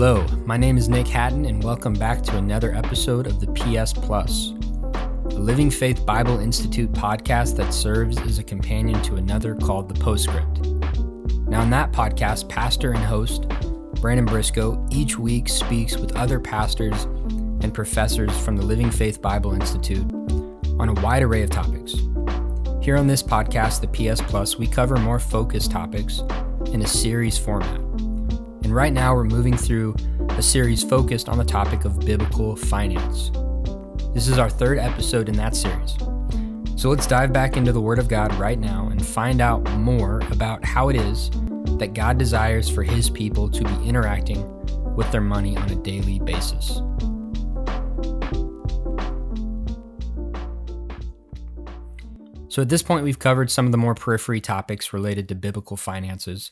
Hello, my name is Nick Hatton, and welcome back to another episode of the PS Plus, a Living Faith Bible Institute podcast that serves as a companion to another called The Postscript. Now, in that podcast, pastor and host Brandon Briscoe each week speaks with other pastors and professors from the Living Faith Bible Institute on a wide array of topics. Here on this podcast, the PS Plus, we cover more focused topics in a series format. And right now, we're moving through a series focused on the topic of biblical finance. This is our third episode in that series. So let's dive back into the Word of God right now and find out more about how it is that God desires for His people to be interacting with their money on a daily basis. So, at this point, we've covered some of the more periphery topics related to biblical finances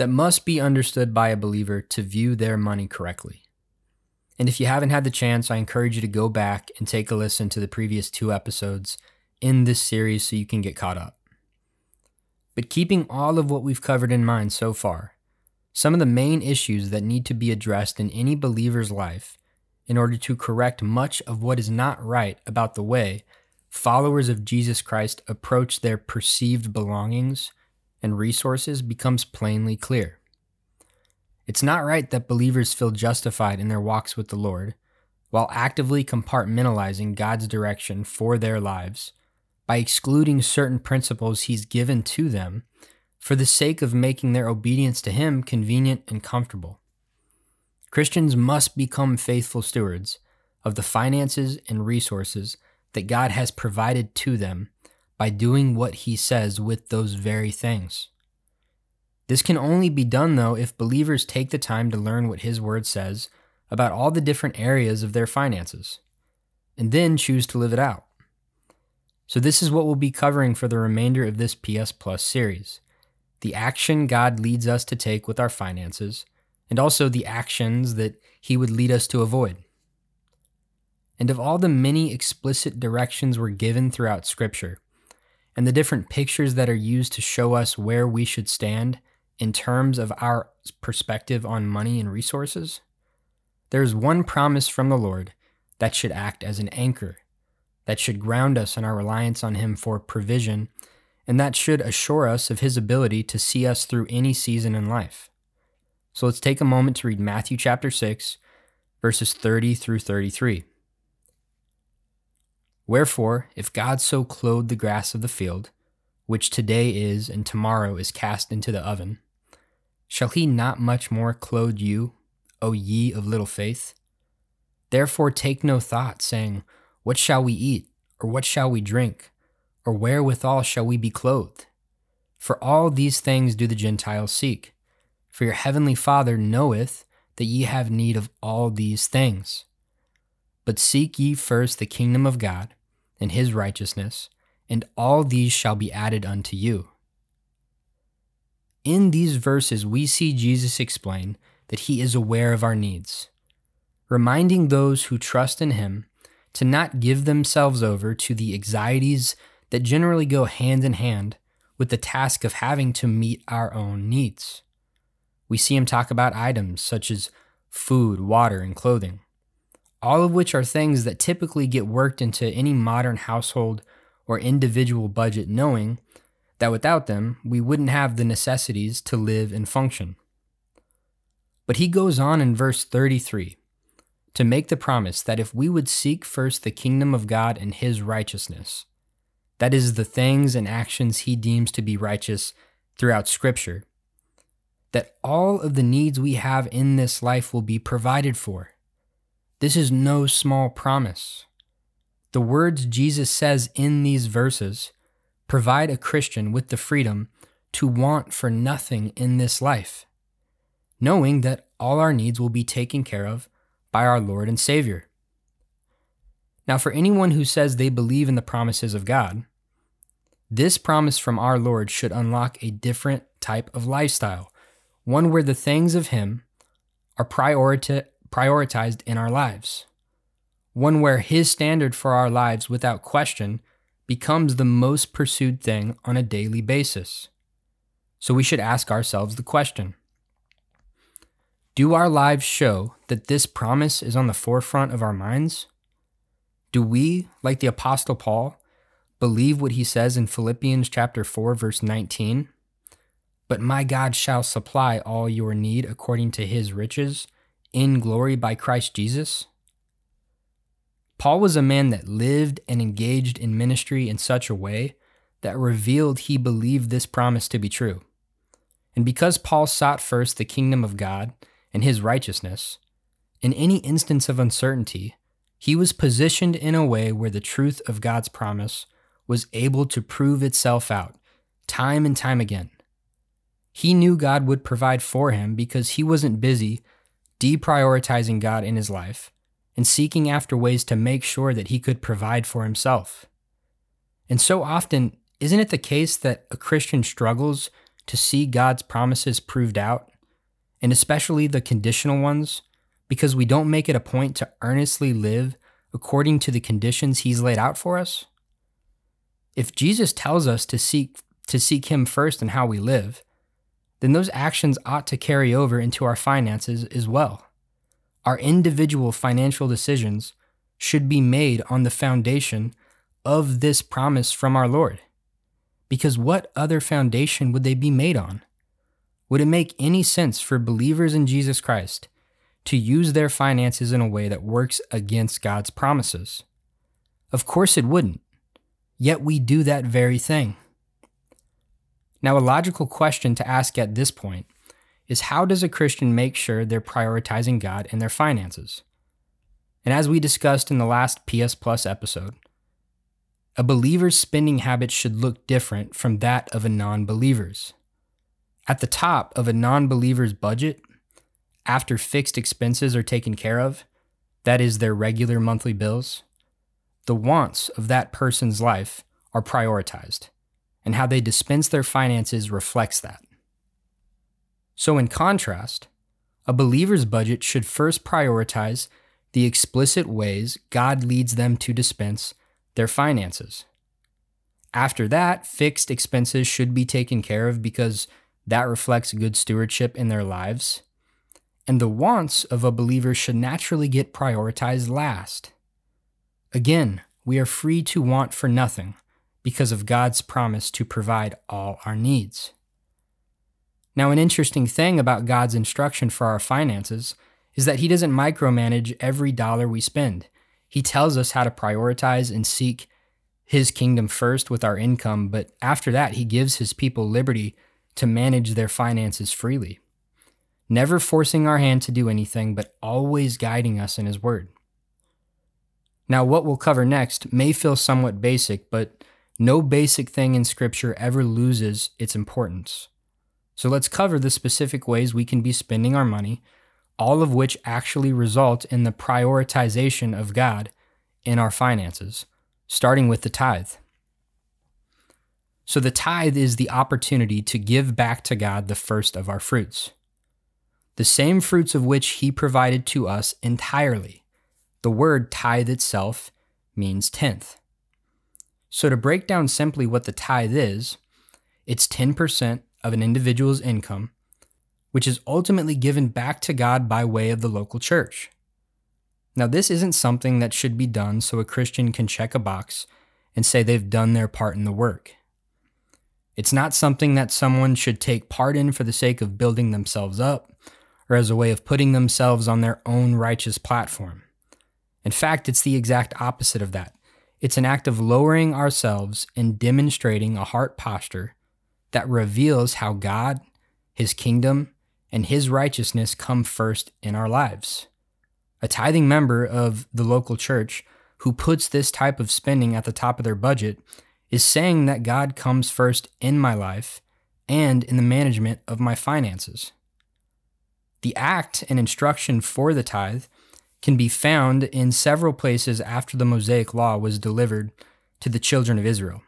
that must be understood by a believer to view their money correctly. And if you haven't had the chance, I encourage you to go back and take a listen to the previous two episodes in this series so you can get caught up. But keeping all of what we've covered in mind so far, some of the main issues that need to be addressed in any believer's life in order to correct much of what is not right about the way followers of Jesus Christ approach their perceived belongings and resources becomes plainly clear. It's not right that believers feel justified in their walks with the Lord while actively compartmentalizing God's direction for their lives by excluding certain principles He's given to them for the sake of making their obedience to Him convenient and comfortable. Christians must become faithful stewards of the finances and resources that God has provided to them by doing what He says with those very things. This can only be done, though, if believers take the time to learn what His Word says about all the different areas of their finances, and then choose to live it out. So, this is what we'll be covering for the remainder of this PS Plus series the action God leads us to take with our finances, and also the actions that He would lead us to avoid. And of all the many explicit directions we're given throughout Scripture, and the different pictures that are used to show us where we should stand in terms of our perspective on money and resources, there's one promise from the Lord that should act as an anchor that should ground us in our reliance on Him for provision, and that should assure us of His ability to see us through any season in life. So let's take a moment to read Matthew chapter 6, verses 30 through 33. Wherefore, if God so clothe the grass of the field, which today is and tomorrow is cast into the oven, shall he not much more clothe you, O ye of little faith? Therefore take no thought, saying, what shall we eat? Or what shall we drink? Or wherewithal shall we be clothed? For all these things do the Gentiles seek. For your heavenly Father knoweth that ye have need of all these things. But seek ye first the kingdom of God and his righteousness, and all these shall be added unto you. In these verses, we see Jesus explain that he is aware of our needs, reminding those who trust in him to not give themselves over to the anxieties that generally go hand in hand with the task of having to meet our own needs. We see him talk about items such as food, water, and clothing, all of which are things that typically get worked into any modern household or individual budget, knowing that without them, we wouldn't have the necessities to live and function. But he goes on in verse 33 to make the promise that if we would seek first the kingdom of God and his righteousness, that is, the things and actions he deems to be righteous throughout Scripture, that all of the needs we have in this life will be provided for. This is no small promise. The words Jesus says in these verses provide a Christian with the freedom to want for nothing in this life, knowing that all our needs will be taken care of by our Lord and Savior. Now, for anyone who says they believe in the promises of God, this promise from our Lord should unlock a different type of lifestyle, one where the things of Him are priorita- prioritized in our lives, one where His standard for our lives, without question, becomes the most pursued thing on a daily basis. So we should ask ourselves the question Do our lives show that this promise is on the forefront of our minds? Do we, like the apostle Paul, believe what he says in Philippians chapter 4 verse 19? But my God shall supply all your need according to his riches in glory by Christ Jesus? Paul was a man that lived and engaged in ministry in such a way that revealed he believed this promise to be true. And because Paul sought first the kingdom of God and his righteousness, in any instance of uncertainty, he was positioned in a way where the truth of God's promise was able to prove itself out time and time again. He knew God would provide for him because he wasn't busy deprioritizing God in his life and seeking after ways to make sure that he could provide for himself. And so often, isn't it the case that a Christian struggles to see God's promises proved out, and especially the conditional ones, because we don't make it a point to earnestly live according to the conditions he's laid out for us? If Jesus tells us to seek to seek him first in how we live, then those actions ought to carry over into our finances as well. Our individual financial decisions should be made on the foundation of this promise from our Lord. Because what other foundation would they be made on? Would it make any sense for believers in Jesus Christ to use their finances in a way that works against God's promises? Of course it wouldn't. Yet we do that very thing. Now, a logical question to ask at this point is how does a Christian make sure they're prioritizing God in their finances? And as we discussed in the last PS Plus episode, a believer's spending habits should look different from that of a non believer's. At the top of a non believer's budget, after fixed expenses are taken care of, that is, their regular monthly bills, the wants of that person's life are prioritized, and how they dispense their finances reflects that. So, in contrast, a believer's budget should first prioritize the explicit ways God leads them to dispense their finances. After that, fixed expenses should be taken care of because that reflects good stewardship in their lives. And the wants of a believer should naturally get prioritized last. Again, we are free to want for nothing because of God's promise to provide all our needs. Now, an interesting thing about God's instruction for our finances is that He doesn't micromanage every dollar we spend. He tells us how to prioritize and seek His kingdom first with our income, but after that, He gives His people liberty to manage their finances freely. Never forcing our hand to do anything, but always guiding us in His Word. Now, what we'll cover next may feel somewhat basic, but no basic thing in Scripture ever loses its importance. So let's cover the specific ways we can be spending our money, all of which actually result in the prioritization of God in our finances, starting with the tithe. So the tithe is the opportunity to give back to God the first of our fruits, the same fruits of which He provided to us entirely. The word tithe itself means tenth. So to break down simply what the tithe is, it's 10% of an individual's income, which is ultimately given back to God by way of the local church. Now, this isn't something that should be done so a Christian can check a box and say they've done their part in the work. It's not something that someone should take part in for the sake of building themselves up or as a way of putting themselves on their own righteous platform. In fact, it's the exact opposite of that. It's an act of lowering ourselves and demonstrating a heart posture that reveals how God, His kingdom, and His righteousness come first in our lives. A tithing member of the local church who puts this type of spending at the top of their budget is saying that God comes first in my life and in the management of my finances. The act and instruction for the tithe can be found in several places after the Mosaic Law was delivered to the children of Israel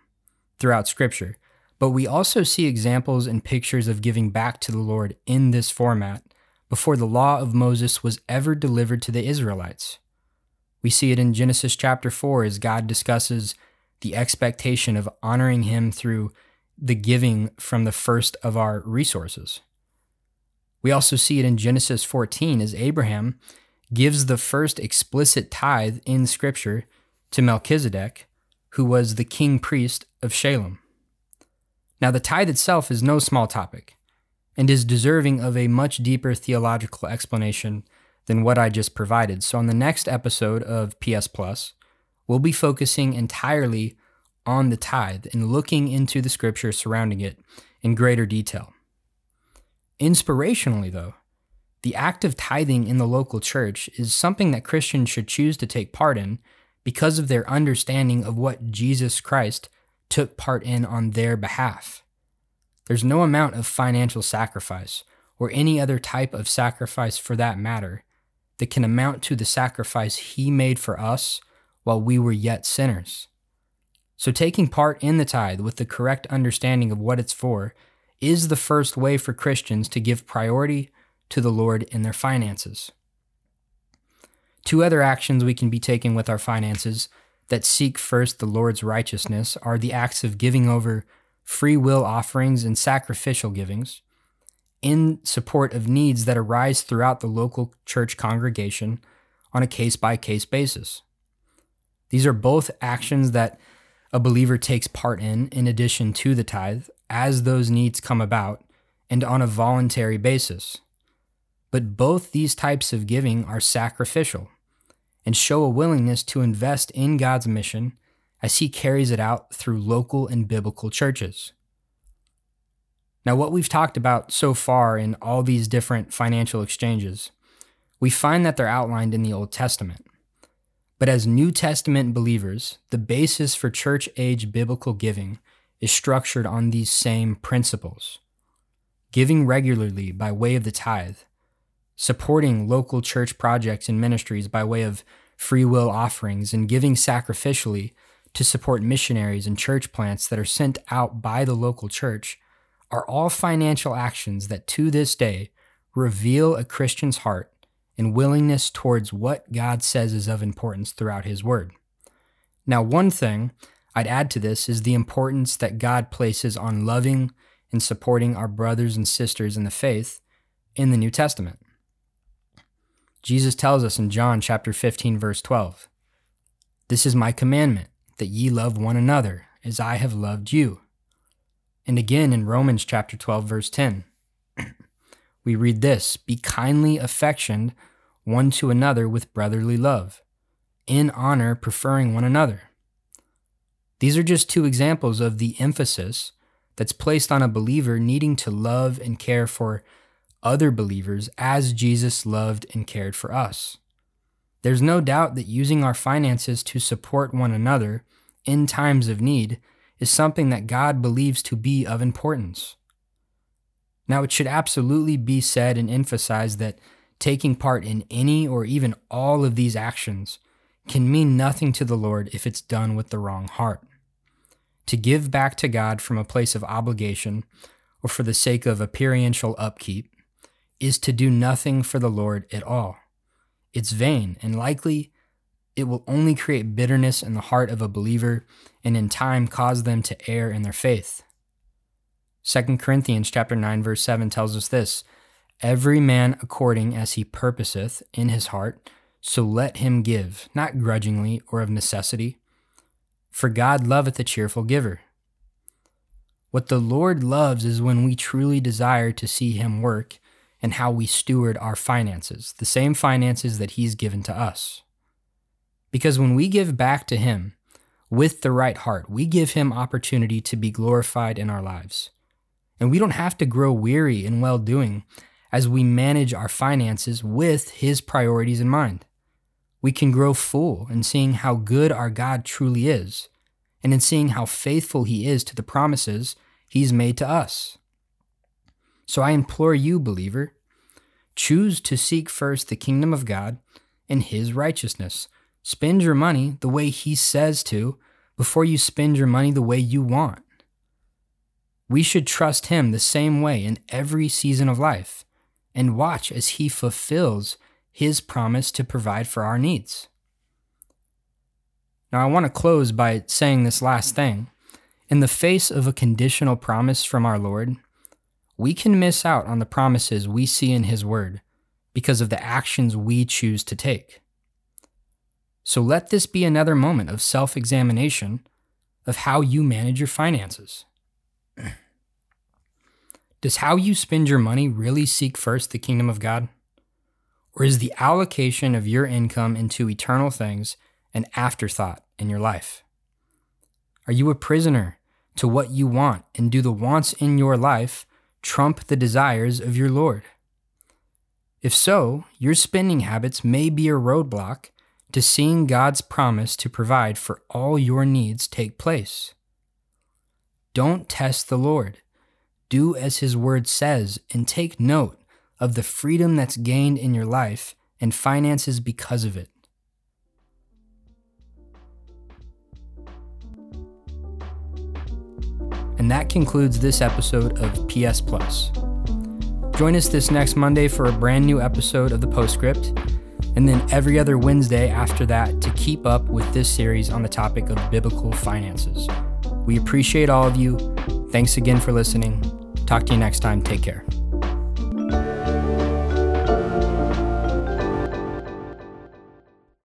throughout Scripture, but we also see examples and pictures of giving back to the Lord in this format before the law of Moses was ever delivered to the Israelites. We see it in Genesis chapter 4 as God discusses the expectation of honoring Him through the giving from the first of our resources. We also see it in Genesis 14 as Abraham gives the first explicit tithe in Scripture to Melchizedek, who was the king priest of Shalem. Now, the tithe itself is no small topic and is deserving of a much deeper theological explanation than what I just provided. So, on the next episode of PS Plus, we'll be focusing entirely on the tithe and looking into the scripture surrounding it in greater detail. Inspirationally, though, the act of tithing in the local church is something that Christians should choose to take part in because of their understanding of what Jesus Christ took part in on their behalf. There's no amount of financial sacrifice, or any other type of sacrifice for that matter, that can amount to the sacrifice he made for us while we were yet sinners. So, taking part in the tithe with the correct understanding of what it's for is the first way for Christians to give priority to the Lord in their finances. Two other actions we can be taking with our finances that seek first the Lord's righteousness are the acts of giving over free will offerings and sacrificial givings in support of needs that arise throughout the local church congregation on a case by case basis. These are both actions that a believer takes part in, in addition to the tithe, as those needs come about and on a voluntary basis. But both these types of giving are sacrificial and show a willingness to invest in God's mission as He carries it out through local and biblical churches. Now, what we've talked about so far in all these different financial exchanges, we find that they're outlined in the Old Testament. But as New Testament believers, the basis for church age biblical giving is structured on these same principles giving regularly by way of the tithe, supporting local church projects and ministries by way of free will offerings, and giving sacrificially to support missionaries and church plants that are sent out by the local church are all financial actions that to this day reveal a Christian's heart and willingness towards what God says is of importance throughout His Word. Now, one thing I'd add to this is the importance that God places on loving and supporting our brothers and sisters in the faith in the New Testament. Jesus tells us in John chapter 15 verse 12, "This is my commandment, that ye love one another as I have loved you." And again in Romans chapter 12 verse 10, we read this, "Be kindly affectioned one to another with brotherly love, in honor preferring one another." These are just two examples of the emphasis that's placed on a believer needing to love and care for other believers as Jesus loved and cared for us. There's no doubt that using our finances to support one another in times of need is something that God believes to be of importance. Now, it should absolutely be said and emphasized that taking part in any or even all of these actions can mean nothing to the Lord if it's done with the wrong heart. To give back to God from a place of obligation or for the sake of appearance upkeep is to do nothing for the Lord at all. It's vain and likely it will only create bitterness in the heart of a believer and in time cause them to err in their faith. 2 Corinthians chapter 9 verse 7 tells us this, every man according as he purposeth in his heart, so let him give, not grudgingly or of necessity, for God loveth a cheerful giver. What the Lord loves is when we truly desire to see him work and how we steward our finances, the same finances that he's given to us. Because when we give back to him with the right heart, we give him opportunity to be glorified in our lives. And we don't have to grow weary in well doing as we manage our finances with his priorities in mind. We can grow full in seeing how good our God truly is and in seeing how faithful he is to the promises he's made to us. So I implore you, believer, choose to seek first the kingdom of God and his righteousness. Spend your money the way he says to before you spend your money the way you want. We should trust him the same way in every season of life and watch as he fulfills his promise to provide for our needs. Now, I want to close by saying this last thing. In the face of a conditional promise from our Lord, we can miss out on the promises we see in His Word because of the actions we choose to take. So let this be another moment of self examination of how you manage your finances. Does how you spend your money really seek first the kingdom of God? Or is the allocation of your income into eternal things an afterthought in your life? Are you a prisoner to what you want, and do the wants in your life trump the desires of your Lord? If so, your spending habits may be a roadblock to seeing God's promise to provide for all your needs take place. Don't test the Lord. Do as His word says and take note of the freedom that's gained in your life and finances because of it. And that concludes this episode of PS Plus. Join us this next Monday for a brand new episode of the Postscript, and then every other Wednesday after that to keep up with this series on the topic of biblical finances. We appreciate all of you. Thanks again for listening. Talk to you next time. Take care.